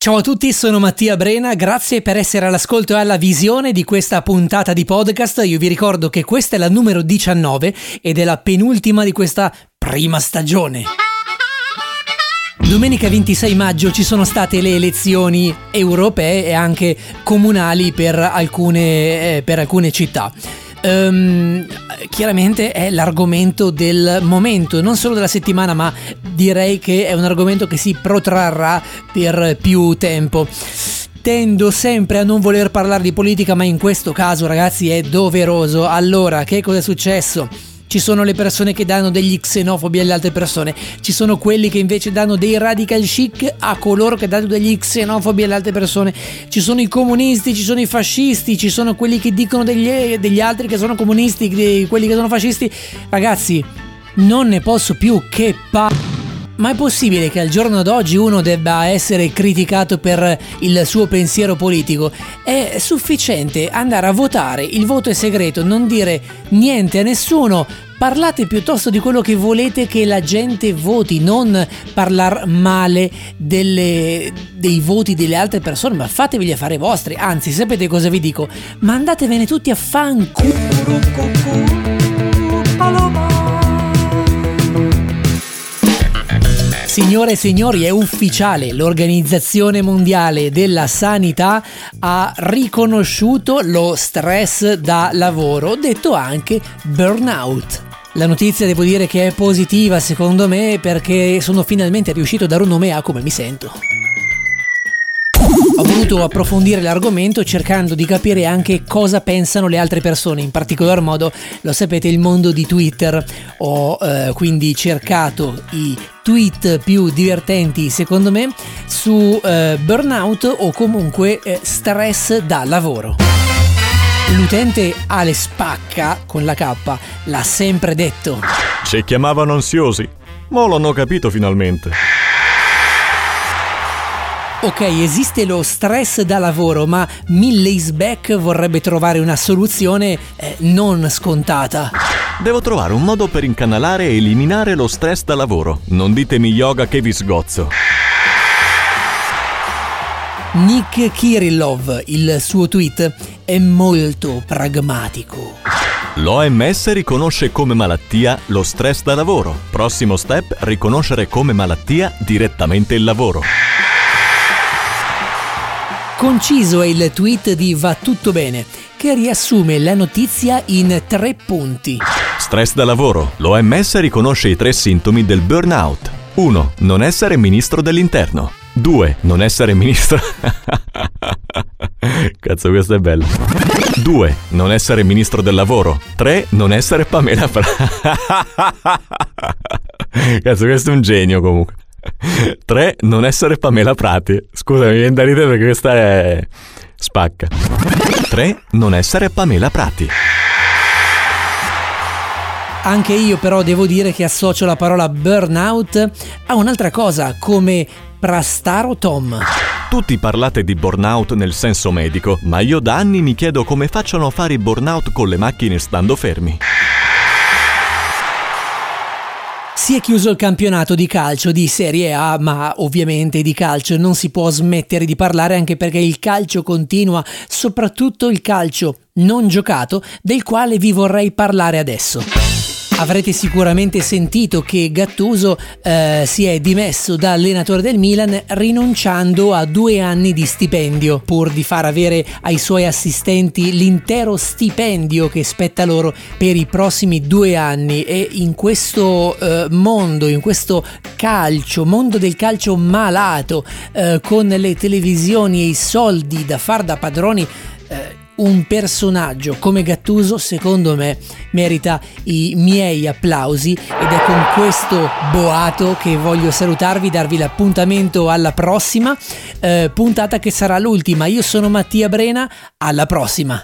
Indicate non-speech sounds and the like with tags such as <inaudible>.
Ciao a tutti, sono Mattia Brena, grazie per essere all'ascolto e alla visione di questa puntata di podcast. Io vi ricordo che questa è la numero 19 ed è la penultima di questa prima stagione. Domenica 26 maggio ci sono state le elezioni europee e anche comunali per alcune, eh, per alcune città. Um, chiaramente è l'argomento del momento, non solo della settimana, ma direi che è un argomento che si protrarrà per più tempo. Tendo sempre a non voler parlare di politica, ma in questo caso, ragazzi, è doveroso. Allora, che cosa è successo? Ci sono le persone che danno degli xenofobi alle altre persone, ci sono quelli che invece danno dei radical chic a coloro che danno degli xenofobi alle altre persone, ci sono i comunisti, ci sono i fascisti, ci sono quelli che dicono degli, degli altri che sono comunisti, quelli che sono fascisti. Ragazzi, non ne posso più, che pa... Ma è possibile che al giorno d'oggi uno debba essere criticato per il suo pensiero politico? È sufficiente andare a votare, il voto è segreto, non dire niente a nessuno, parlate piuttosto di quello che volete che la gente voti, non parlare male delle, dei voti delle altre persone, ma fatevi fare vostri. Anzi, sapete cosa vi dico? Mandatevene tutti a fanculo. Signore e signori, è ufficiale, l'Organizzazione Mondiale della Sanità ha riconosciuto lo stress da lavoro, detto anche burnout. La notizia devo dire che è positiva secondo me perché sono finalmente riuscito a dare un nome a come mi sento. Ho voluto approfondire l'argomento cercando di capire anche cosa pensano le altre persone, in particolar modo, lo sapete, il mondo di Twitter. Ho eh, quindi cercato i tweet più divertenti secondo me su eh, burnout o comunque eh, stress da lavoro. L'utente Ale Spacca con la K l'ha sempre detto. Ci chiamavano ansiosi, ma l'hanno capito finalmente. Ok, esiste lo stress da lavoro, ma Milley's Back vorrebbe trovare una soluzione eh, non scontata. Devo trovare un modo per incanalare e eliminare lo stress da lavoro. Non ditemi yoga che vi sgozzo. Nick Kirillov, il suo tweet, è molto pragmatico. L'OMS riconosce come malattia lo stress da lavoro. Prossimo step, riconoscere come malattia direttamente il lavoro. Conciso è il tweet di Va tutto bene, che riassume la notizia in tre punti. Stress da lavoro. L'OMS riconosce i tre sintomi del burnout. 1. Non essere ministro dell'interno. 2. Non essere ministro... <laughs> Cazzo, questo è bello. 2. Non essere ministro del lavoro. 3. Non essere Pamela Fra... <laughs> Cazzo, questo è un genio comunque. 3. Non essere Pamela Prati. Scusa, mi viene da ridere perché questa è... spacca. 3. Non essere Pamela Prati. Anche io però devo dire che associo la parola burnout a un'altra cosa, come Prastaro Tom. Tutti parlate di burnout nel senso medico, ma io da anni mi chiedo come facciano a fare i burnout con le macchine stando fermi. Si è chiuso il campionato di calcio di Serie A, ma ovviamente di calcio non si può smettere di parlare anche perché il calcio continua, soprattutto il calcio non giocato, del quale vi vorrei parlare adesso. Avrete sicuramente sentito che Gattuso eh, si è dimesso da allenatore del Milan rinunciando a due anni di stipendio pur di far avere ai suoi assistenti l'intero stipendio che spetta loro per i prossimi due anni. E in questo eh, mondo, in questo calcio, mondo del calcio malato eh, con le televisioni e i soldi da far da padroni eh, un personaggio come Gattuso secondo me merita i miei applausi ed è con questo boato che voglio salutarvi, darvi l'appuntamento alla prossima eh, puntata che sarà l'ultima. Io sono Mattia Brena, alla prossima.